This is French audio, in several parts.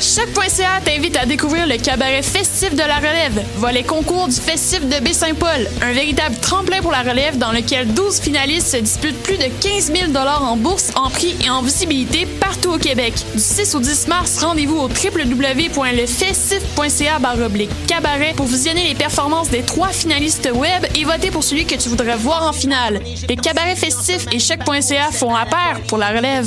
Choc.ca t'invite à découvrir le cabaret festif de la relève, volet concours du festif de Baie-Saint-Paul, un véritable tremplin pour la relève dans lequel 12 finalistes se disputent plus de 15 000 en bourse, en prix et en visibilité partout au Québec. Du 6 au 10 mars, rendez-vous au www.lefestif.ca cabaret pour visionner les performances des trois finalistes web et voter pour celui que tu voudrais voir en finale. Les cabarets festifs et Choc.ca font à pair pour la relève.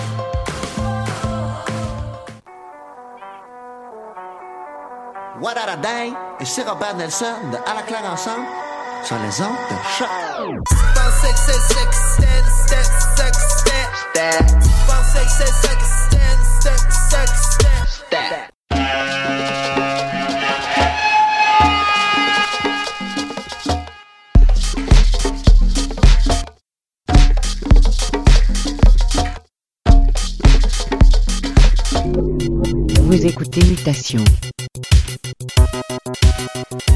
Et c'est Robert Nelson de À la ensemble sur les ondes de. Vous écoutez Mutation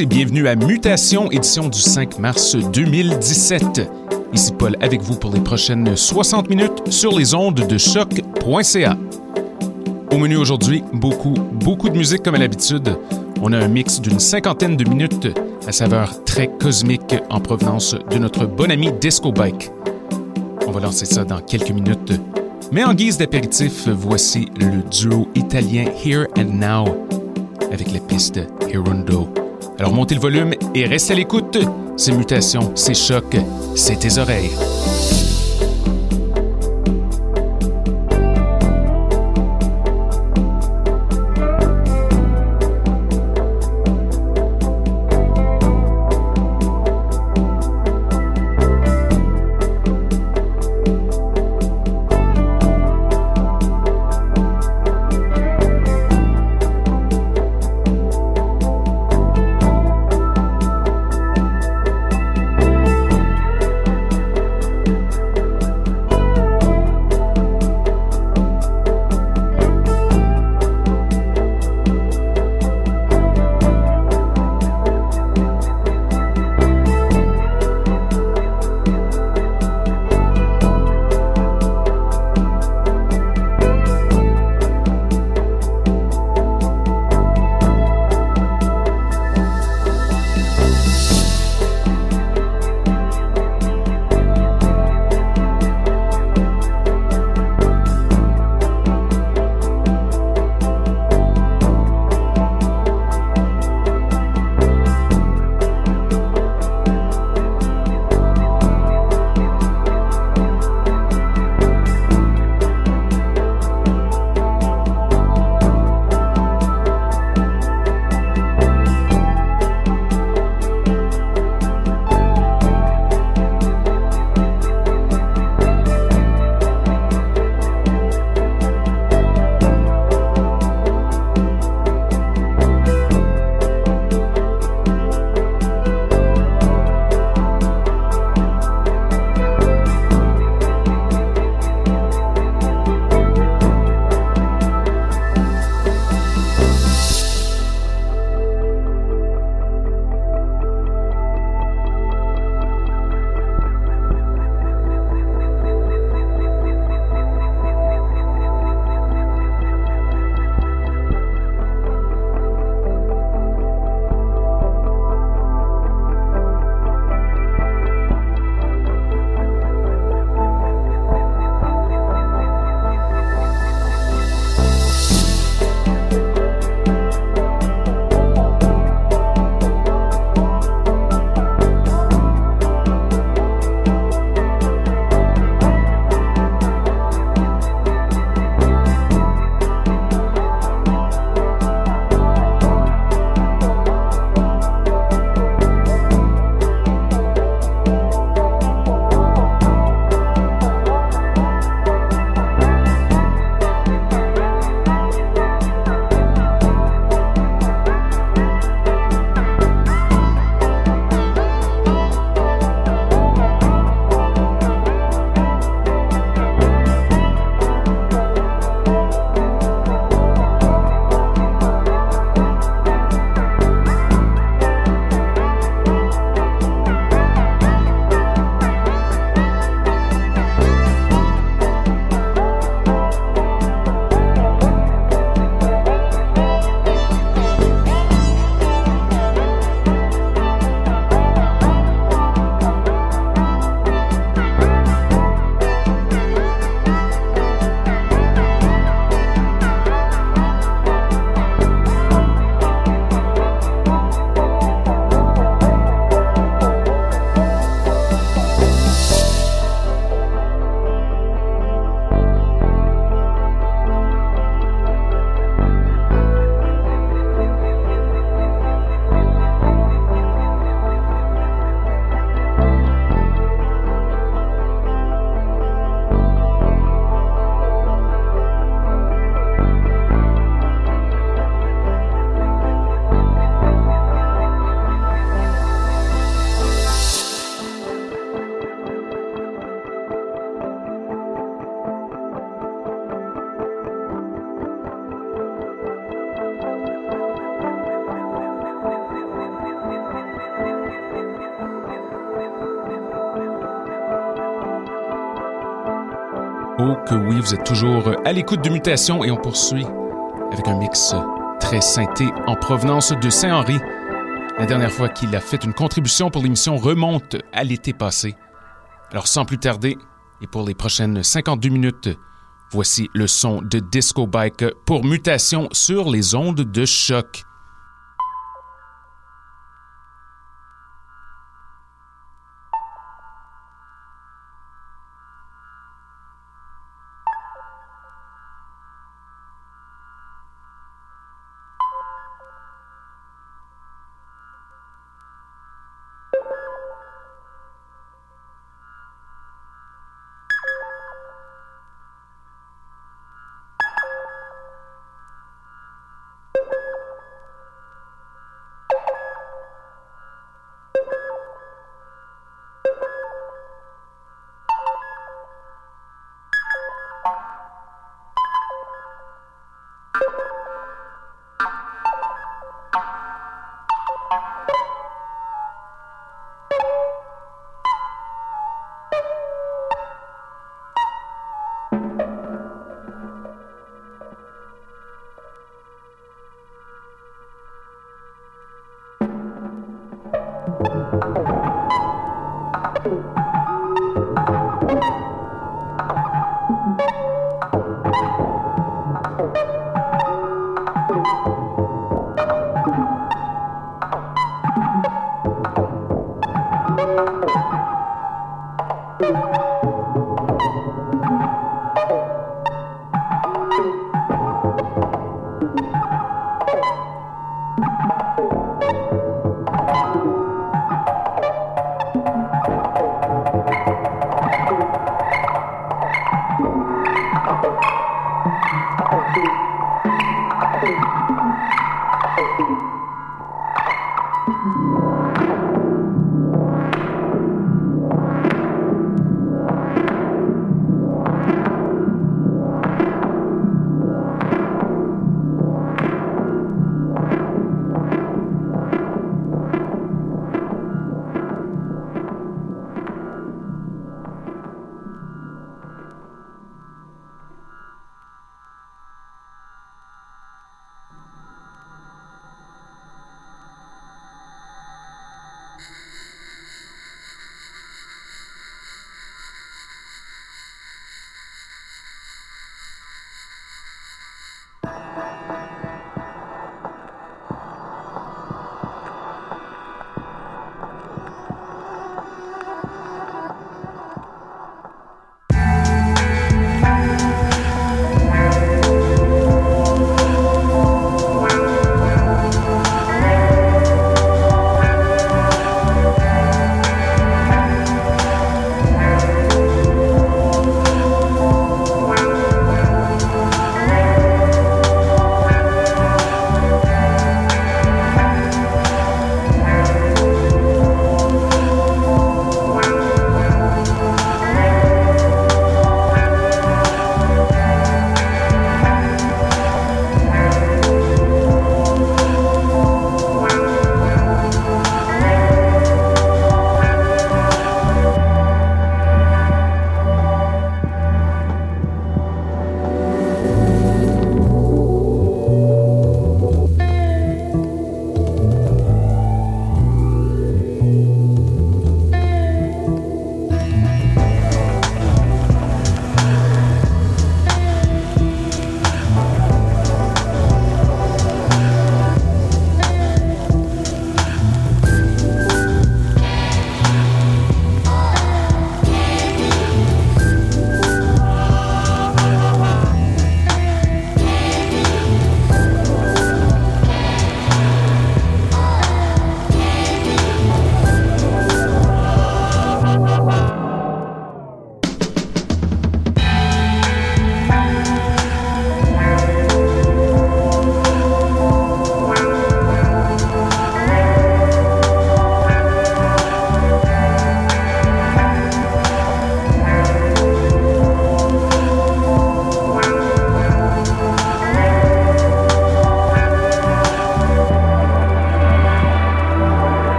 Et bienvenue à Mutation, édition du 5 mars 2017. Ici Paul avec vous pour les prochaines 60 minutes sur les ondes de choc.ca. Au menu aujourd'hui, beaucoup, beaucoup de musique comme à l'habitude. On a un mix d'une cinquantaine de minutes à saveur très cosmique en provenance de notre bon ami Disco Bike. On va lancer ça dans quelques minutes. Mais en guise d'apéritif, voici le duo italien Here and Now avec la piste Hirundo. Alors montez le volume et restez à l'écoute. C'est mutation, c'est choc, c'est tes oreilles. Vous êtes toujours à l'écoute de Mutation et on poursuit avec un mix très synthé en provenance de Saint-Henri. La dernière fois qu'il a fait une contribution pour l'émission remonte à l'été passé. Alors sans plus tarder, et pour les prochaines 52 minutes, voici le son de Disco Bike pour Mutation sur les ondes de choc.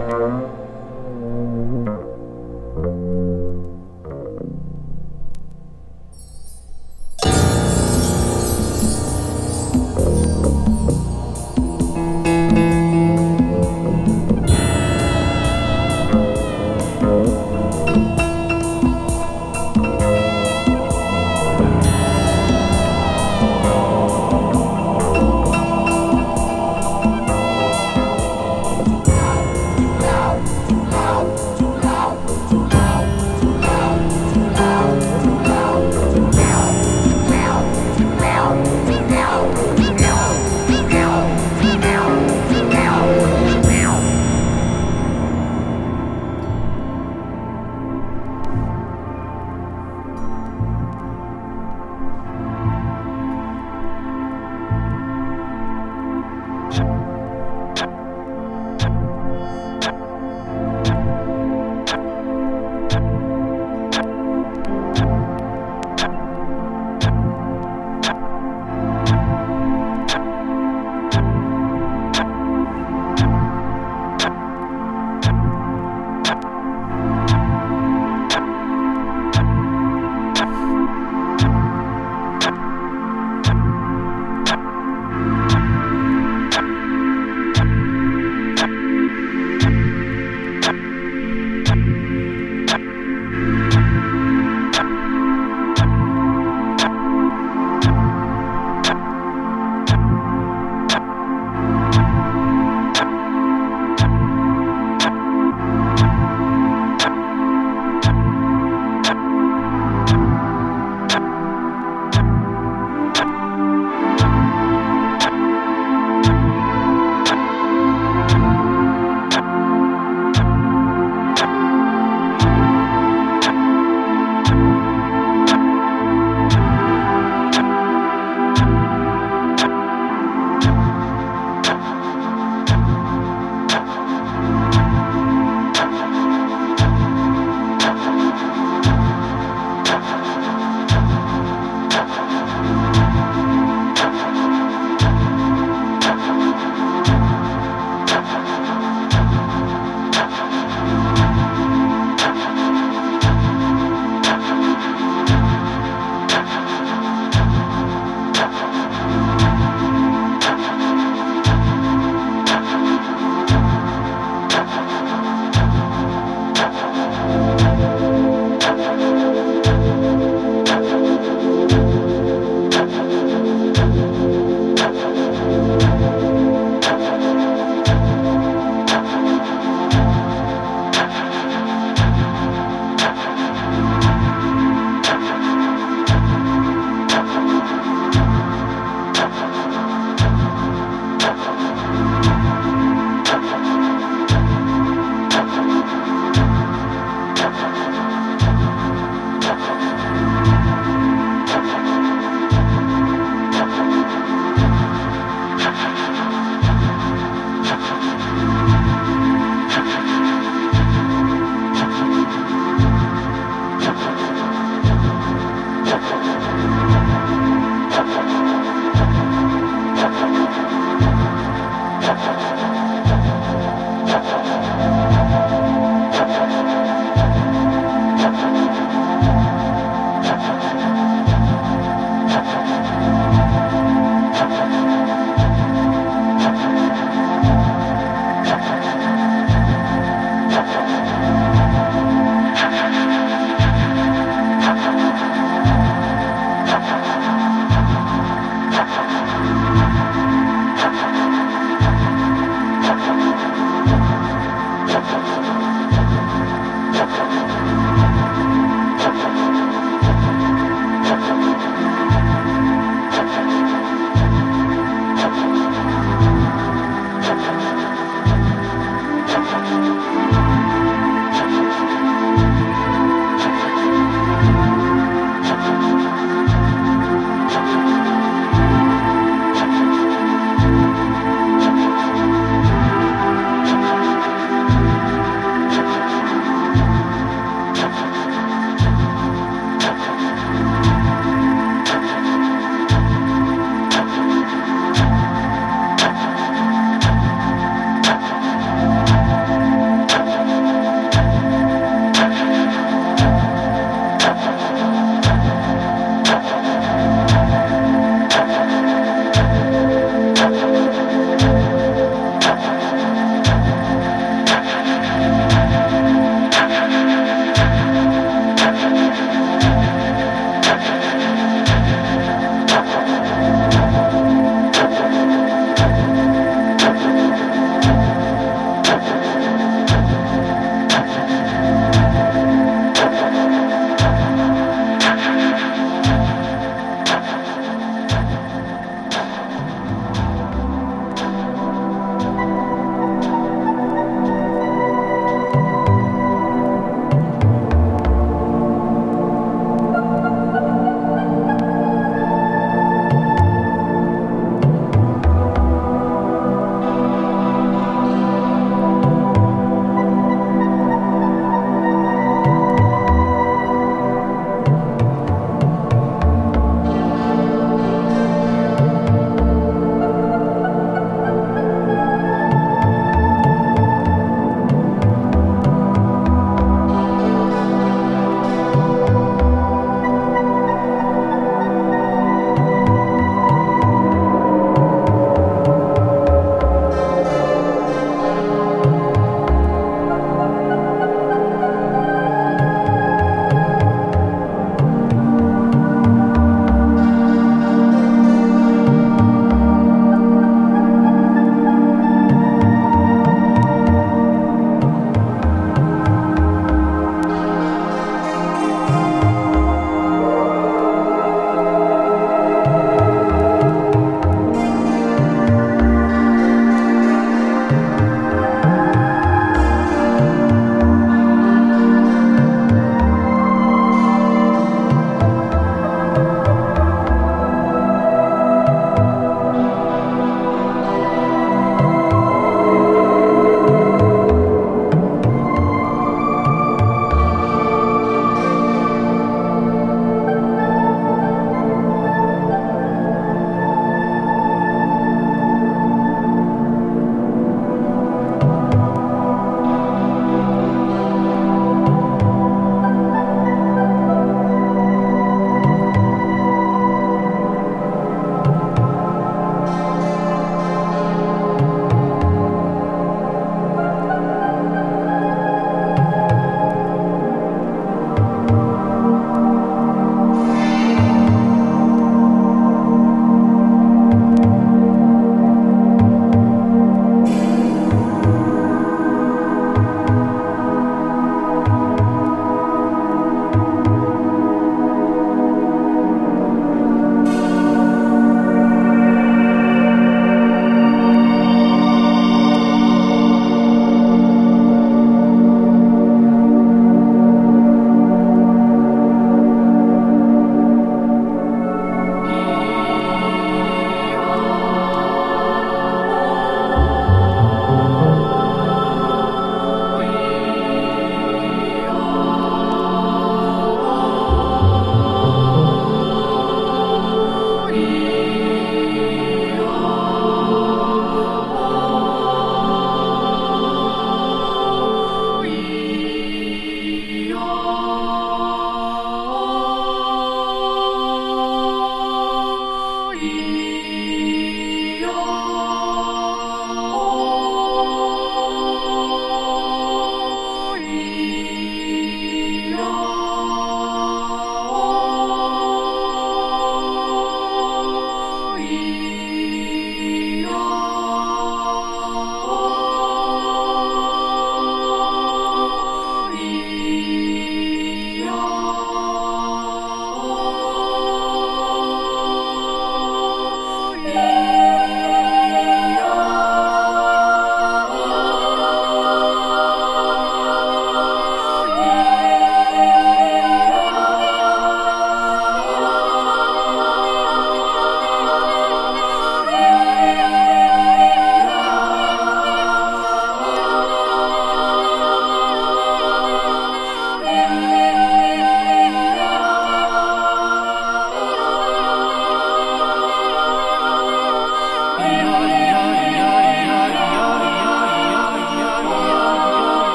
Música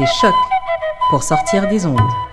Écoutez Choc pour sortir des ondes.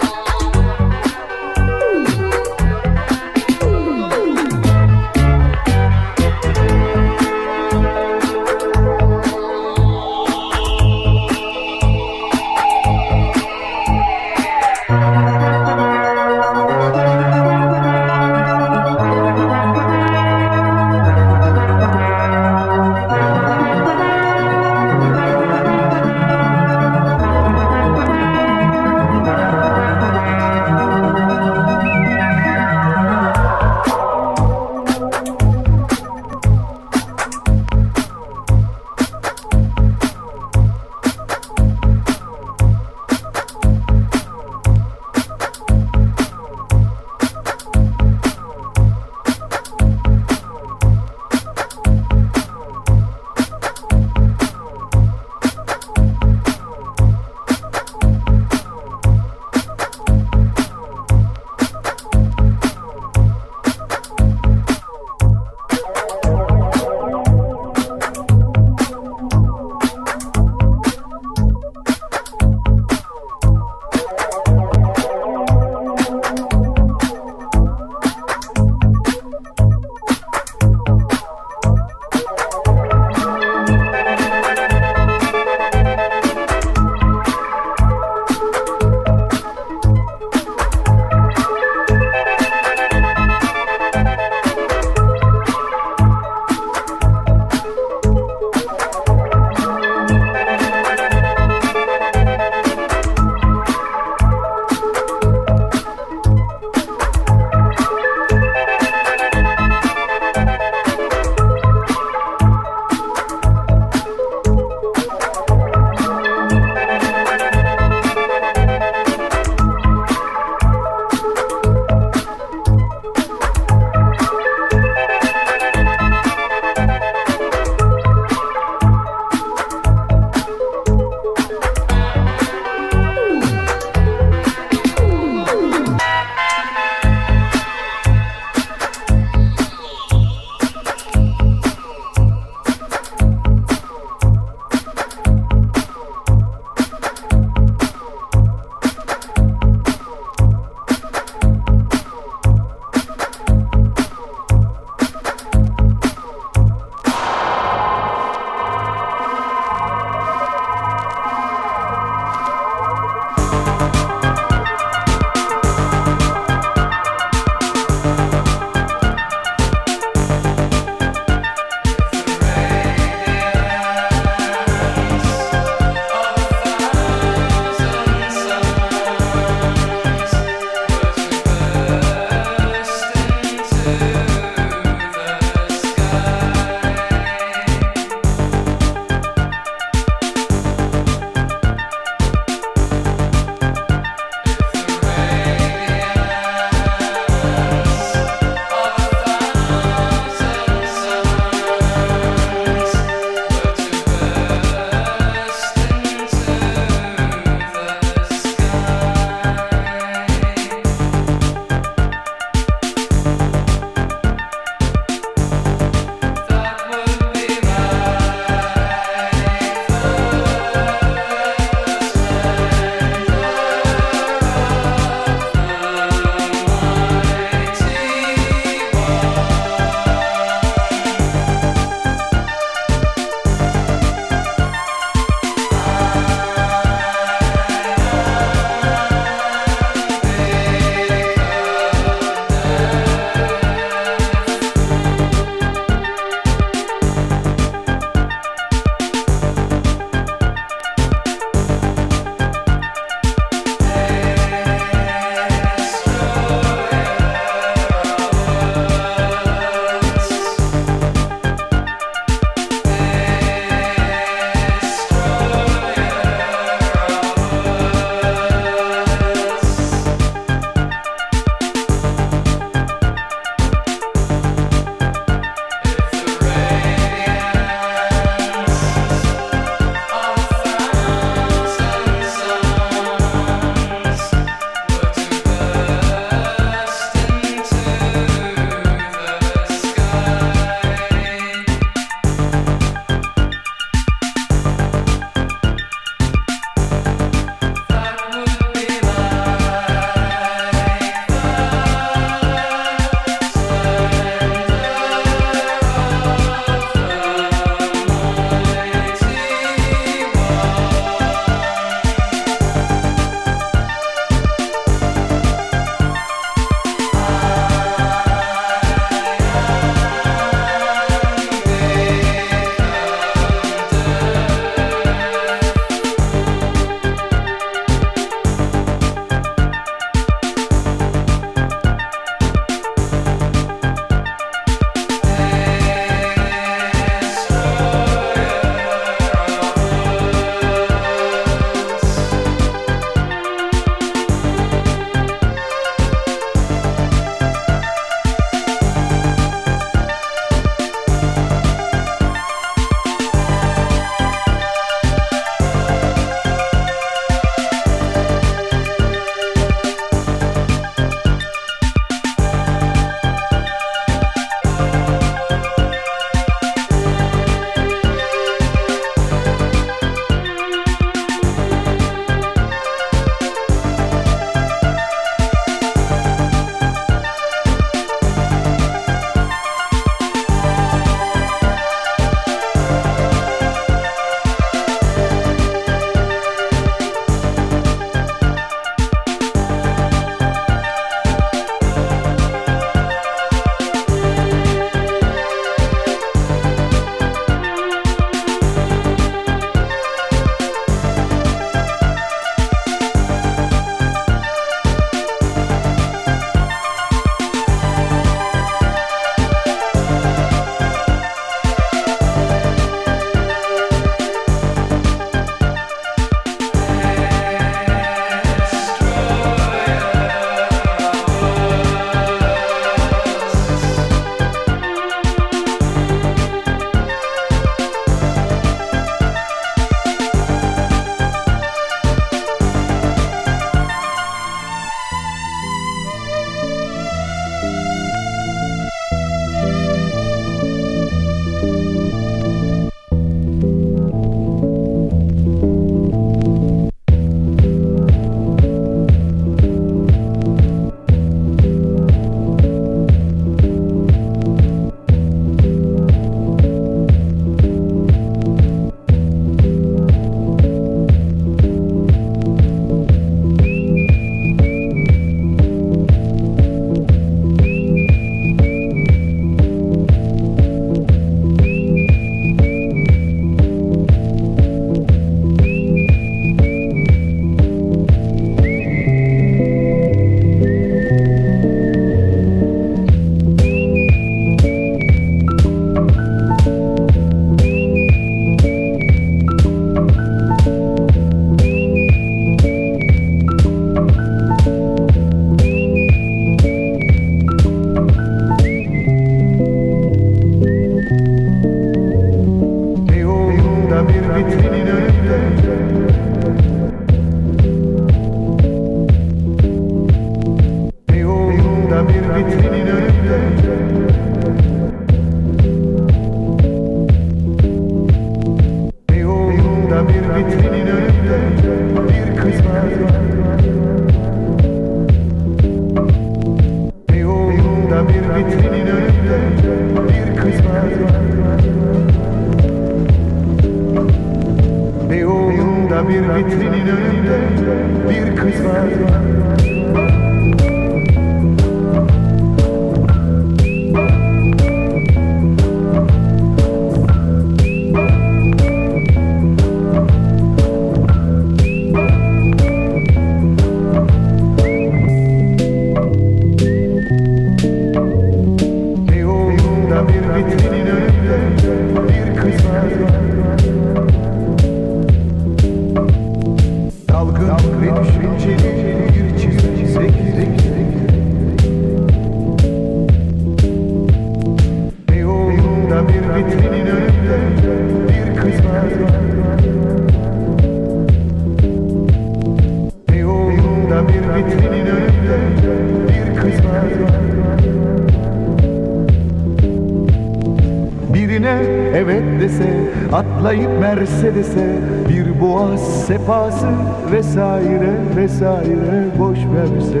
sopası vesaire vesaire boş verse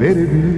verebilir.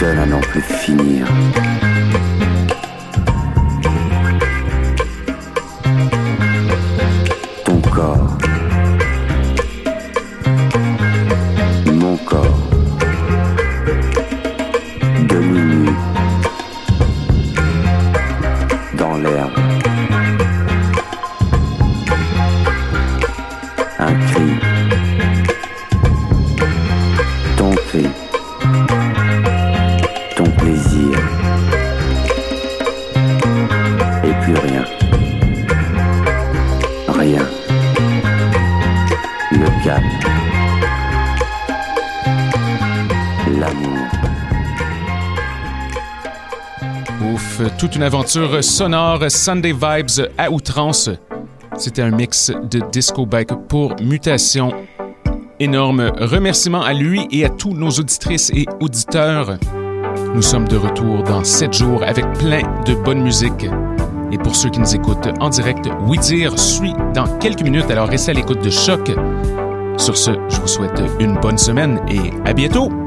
Donne à n'en plus finir. Sonore Sunday Vibes à outrance. C'était un mix de disco bike pour mutation. Énorme remerciement à lui et à tous nos auditrices et auditeurs. Nous sommes de retour dans 7 jours avec plein de bonne musique. Et pour ceux qui nous écoutent en direct, Oui Dire suit dans quelques minutes, alors restez à l'écoute de Choc. Sur ce, je vous souhaite une bonne semaine et à bientôt!